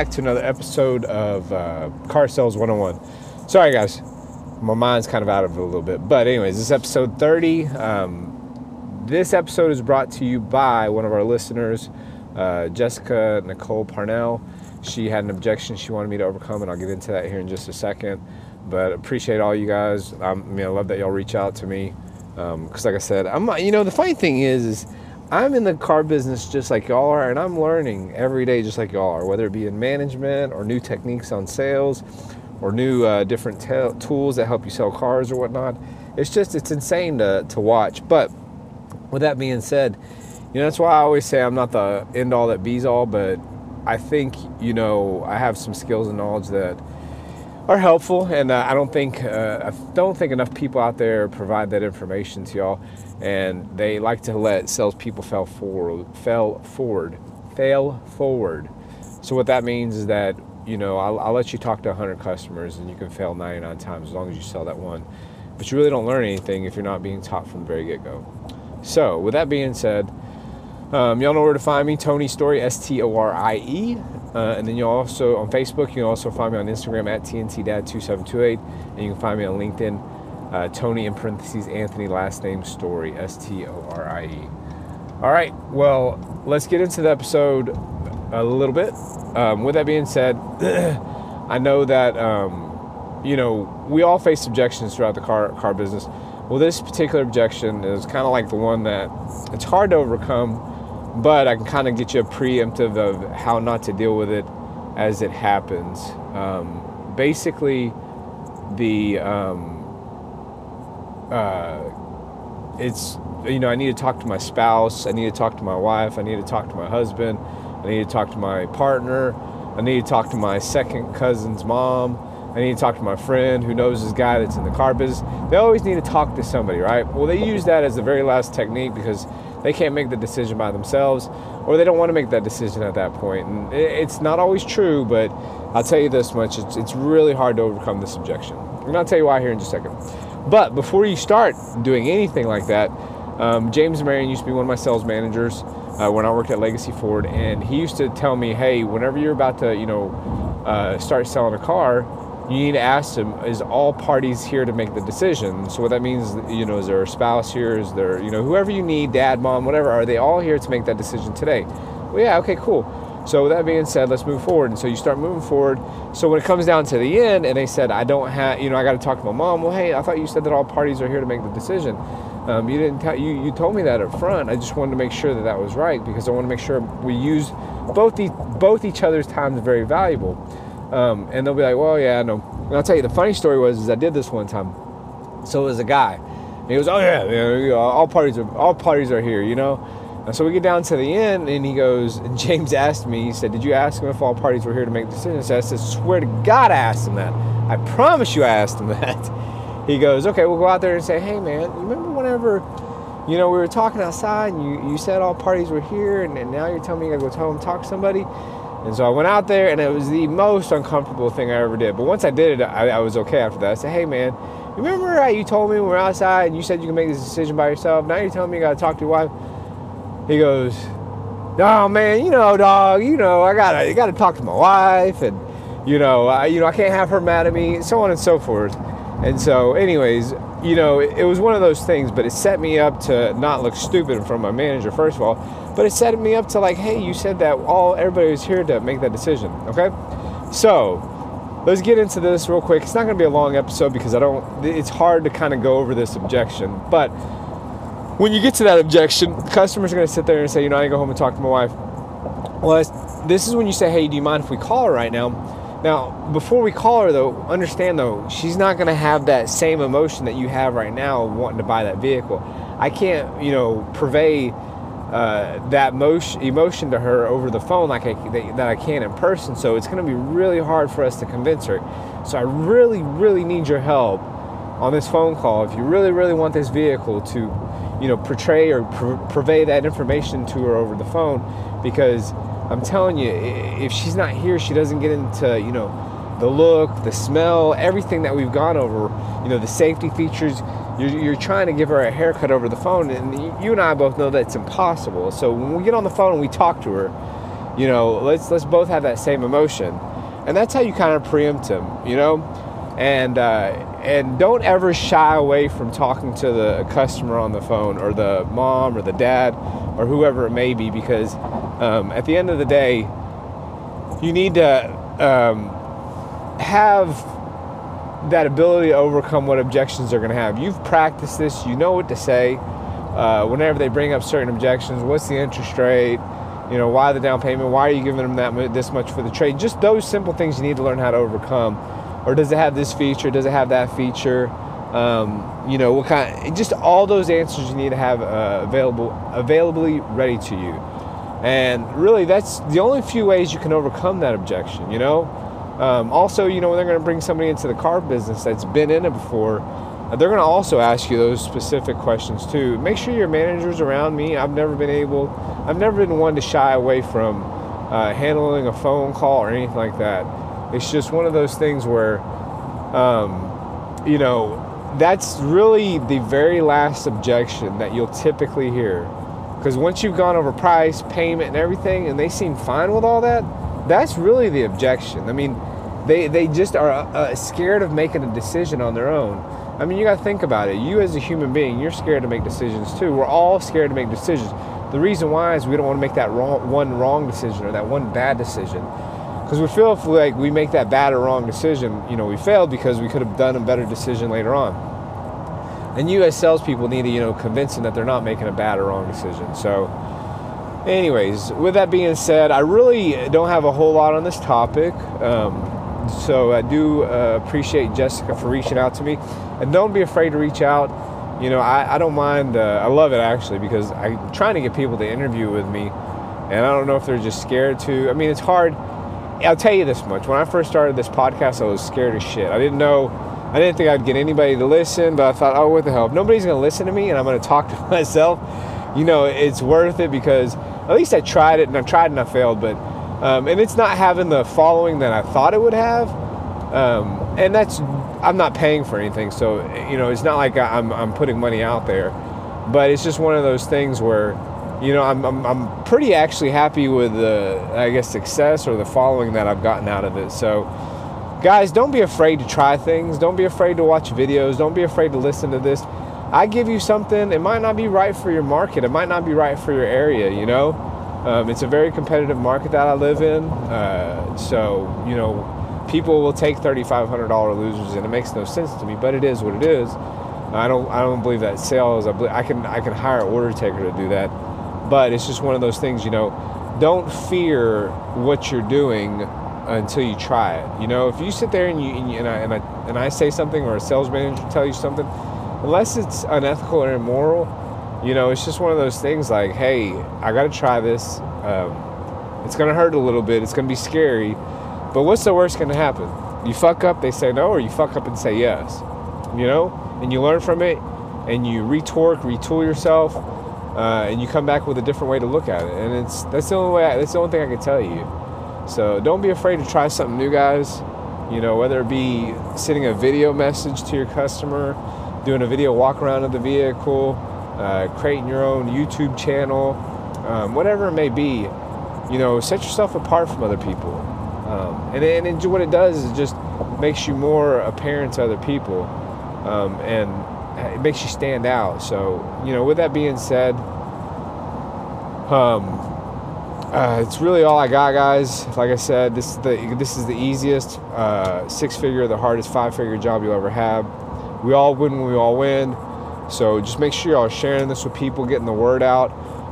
back to another episode of uh, Car Sales 101. Sorry, guys, my mind's kind of out of it a little bit. But, anyways, this is episode 30. Um, this episode is brought to you by one of our listeners, uh, Jessica Nicole Parnell. She had an objection she wanted me to overcome, and I'll get into that here in just a second. But appreciate all you guys. I mean, I love that y'all reach out to me because, um, like I said, I'm. You know, the funny thing is, is I'm in the car business just like y'all are, and I'm learning every day just like y'all are, whether it be in management or new techniques on sales or new uh, different te- tools that help you sell cars or whatnot. It's just, it's insane to, to watch. But with that being said, you know, that's why I always say I'm not the end all that bees all, but I think, you know, I have some skills and knowledge that are helpful, and uh, I don't think uh, I don't think enough people out there provide that information to y'all, and they like to let salespeople fail forward, fail forward, fail forward. So what that means is that you know I'll, I'll let you talk to 100 customers, and you can fail 99 times as long as you sell that one, but you really don't learn anything if you're not being taught from the very get-go. So with that being said. Um, y'all know where to find me, Tony Storie, S T O R I E. Uh, and then you'll also, on Facebook, you can also find me on Instagram at TNTDad2728. And you can find me on LinkedIn, uh, Tony in parentheses, Anthony, last name Storie, S T O R I E. All right, well, let's get into the episode a little bit. Um, with that being said, I know that, um, you know, we all face objections throughout the car, car business. Well, this particular objection is kind of like the one that it's hard to overcome but I can kind of get you a preemptive of how not to deal with it as it happens. Um, basically, the um, uh, it's you know I need to talk to my spouse, I need to talk to my wife, I need to talk to my husband, I need to talk to my partner, I need to talk to my second cousin's mom. I need to talk to my friend who knows this guy that's in the car business. They always need to talk to somebody, right? Well, they use that as the very last technique because they can't make the decision by themselves or they don't want to make that decision at that point. And it's not always true, but I'll tell you this much it's, it's really hard to overcome this objection. And I'll tell you why here in just a second. But before you start doing anything like that, um, James Marion used to be one of my sales managers uh, when I worked at Legacy Ford, and he used to tell me, "Hey, whenever you're about to, you know, uh, start selling a car, you need to ask them is all parties here to make the decision? So what that means you know is there a spouse here? Is there you know whoever you need dad mom whatever are they all here to make that decision today? Well yeah okay cool. So with that being said let's move forward. And so you start moving forward. So when it comes down to the end and they said i don't have you know i got to talk to my mom well hey i thought you said that all parties are here to make the decision. Um, you didn't tell you you told me that up front. I just wanted to make sure that that was right because i want to make sure we use both the both each other's time is very valuable um, and they'll be like, well, yeah, I know. And I'll tell you, the funny story was, is I did this one time. So it was a guy. And he goes, oh, yeah, yeah, all parties are, all parties are here, you know? And so we get down to the end, and he goes, and James asked me, he said, did you ask him if all parties were here to make decisions? So I said, swear to God I asked him that. I promise you I asked him that. He goes, okay, we'll go out there and say, hey, man, you remember whenever, you know, we were talking outside and you, you said all parties were here, and, and now you're telling me you gotta go tell him, talk to somebody? And so I went out there, and it was the most uncomfortable thing I ever did. But once I did it, I, I was okay after that. I said, "Hey, man, remember how you told me when we were outside, and you said you can make this decision by yourself? Now you're telling me you got to talk to your wife." He goes, "Oh man, you know, dog, you know, I gotta, you gotta talk to my wife, and you know, I, you know, I can't have her mad at me, and so on and so forth." And so, anyways, you know, it, it was one of those things, but it set me up to not look stupid in front of my manager, first of all, but it set me up to like, hey, you said that all everybody was here to make that decision, okay? So, let's get into this real quick. It's not going to be a long episode because I don't, it's hard to kind of go over this objection, but when you get to that objection, customers are going to sit there and say, you know, I go home and talk to my wife. Well, this is when you say, hey, do you mind if we call her right now? Now, before we call her, though, understand though, she's not going to have that same emotion that you have right now wanting to buy that vehicle. I can't, you know, purvey uh, that motion, emotion to her over the phone like I, that I can in person. So it's going to be really hard for us to convince her. So I really, really need your help on this phone call. If you really, really want this vehicle to, you know, portray or pr- purvey that information to her over the phone, because I'm telling you, if she's not here, she doesn't get into, you know, the look, the smell, everything that we've gone over, you know, the safety features. You're, you're trying to give her a haircut over the phone, and you and I both know that's impossible. So when we get on the phone and we talk to her, You know, let's let's both have that same emotion, and that's how you kind of preempt them. You know, and uh, and don't ever shy away from talking to the customer on the phone or the mom or the dad or whoever it may be because um, at the end of the day, you need to um, have that ability to overcome what objections they're going to have. You've practiced this, you know what to say. Uh, whenever they bring up certain objections, what's the interest rate? You know, why the down payment? Why are you giving them that this much for the trade? Just those simple things you need to learn how to overcome. Or does it have this feature? Does it have that feature? Um, you know, what kind? Just all those answers you need to have uh, available, availably ready to you. And really, that's the only few ways you can overcome that objection. You know, um, also, you know, when they're going to bring somebody into the car business that's been in it before, uh, they're going to also ask you those specific questions too. Make sure your manager's around me. I've never been able, I've never been one to shy away from uh, handling a phone call or anything like that. It's just one of those things where, um, you know, that's really the very last objection that you'll typically hear. Because once you've gone over price, payment, and everything, and they seem fine with all that, that's really the objection. I mean, they, they just are uh, scared of making a decision on their own. I mean, you got to think about it. You, as a human being, you're scared to make decisions too. We're all scared to make decisions. The reason why is we don't want to make that wrong, one wrong decision or that one bad decision. Because we feel if like we make that bad or wrong decision, you know, we failed because we could have done a better decision later on. And you, as salespeople, need to, you know, convince them that they're not making a bad or wrong decision. So, anyways, with that being said, I really don't have a whole lot on this topic. Um, so I do uh, appreciate Jessica for reaching out to me, and don't be afraid to reach out. You know, I, I don't mind. Uh, I love it actually because I'm trying to get people to interview with me, and I don't know if they're just scared to. I mean, it's hard. I'll tell you this much: when I first started this podcast, I was scared as shit. I didn't know. I didn't think I'd get anybody to listen, but I thought, oh, what the hell? If nobody's going to listen to me, and I'm going to talk to myself, you know, it's worth it because at least I tried it, and I tried and I failed, but um, and it's not having the following that I thought it would have. Um, and that's I'm not paying for anything, so you know it's not like I'm I'm putting money out there, but it's just one of those things where you know I'm I'm, I'm pretty actually happy with the I guess success or the following that I've gotten out of it. So guys, don't be afraid to try things. Don't be afraid to watch videos. Don't be afraid to listen to this. I give you something. It might not be right for your market. It might not be right for your area. You know. Um, it's a very competitive market that I live in. Uh, so, you know, people will take $3,500 losers, and it makes no sense to me, but it is what it is. I don't, I don't believe that sales. I, believe, I can, I can hire an order taker to do that, but it's just one of those things. You know, don't fear what you're doing until you try it. You know, if you sit there and you and, you, and I, and I and I say something, or a sales manager tell you something, unless it's unethical or immoral, you know, it's just one of those things like, hey, I got to try this. Um, it's going to hurt a little bit. It's going to be scary. But what's the worst going to happen? You fuck up, they say no, or you fuck up and say yes. You know? And you learn from it and you retorque, retool yourself, uh, and you come back with a different way to look at it. And it's that's the only way. I, that's the only thing I can tell you. So don't be afraid to try something new, guys. You know, whether it be sending a video message to your customer, doing a video walk around of the vehicle, uh, creating your own YouTube channel, um, whatever it may be, you know, set yourself apart from other people. Um, and, and it, what it does is just makes you more apparent to other people um, and it makes you stand out. So, you know, with that being said, um, uh, it's really all I got, guys. Like I said, this is the this is the easiest uh, six figure, the hardest five figure job you'll ever have. We all win when we all win. So just make sure y'all are sharing this with people, getting the word out.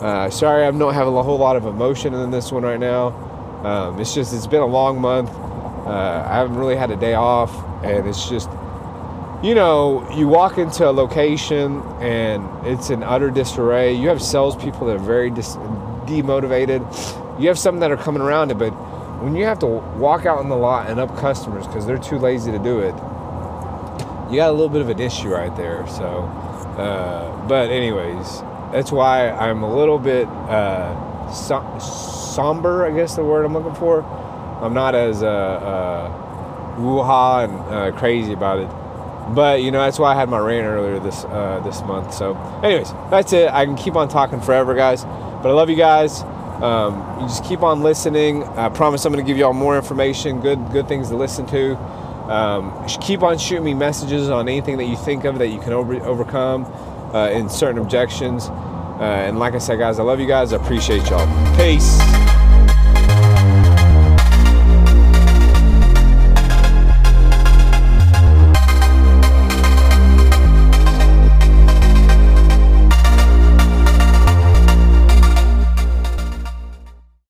Uh, sorry, I don't have a whole lot of emotion in this one right now. Um, it's just it's been a long month. Uh, I haven't really had a day off, and it's just you know you walk into a location and it's in utter disarray. You have salespeople that are very dis- demotivated. You have some that are coming around it, but when you have to walk out in the lot and up customers because they're too lazy to do it, you got a little bit of an issue right there. So. Uh, but anyways, that's why I'm a little bit uh, som- somber. I guess the word I'm looking for. I'm not as uh, uh, woo-ha and uh, crazy about it. But you know that's why I had my rant earlier this uh, this month. So, anyways, that's it. I can keep on talking forever, guys. But I love you guys. Um, you just keep on listening. I promise I'm going to give y'all more information, good good things to listen to. Um, keep on shooting me messages on anything that you think of that you can over, overcome uh, in certain objections. Uh, and like I said, guys, I love you guys. I appreciate y'all. Peace.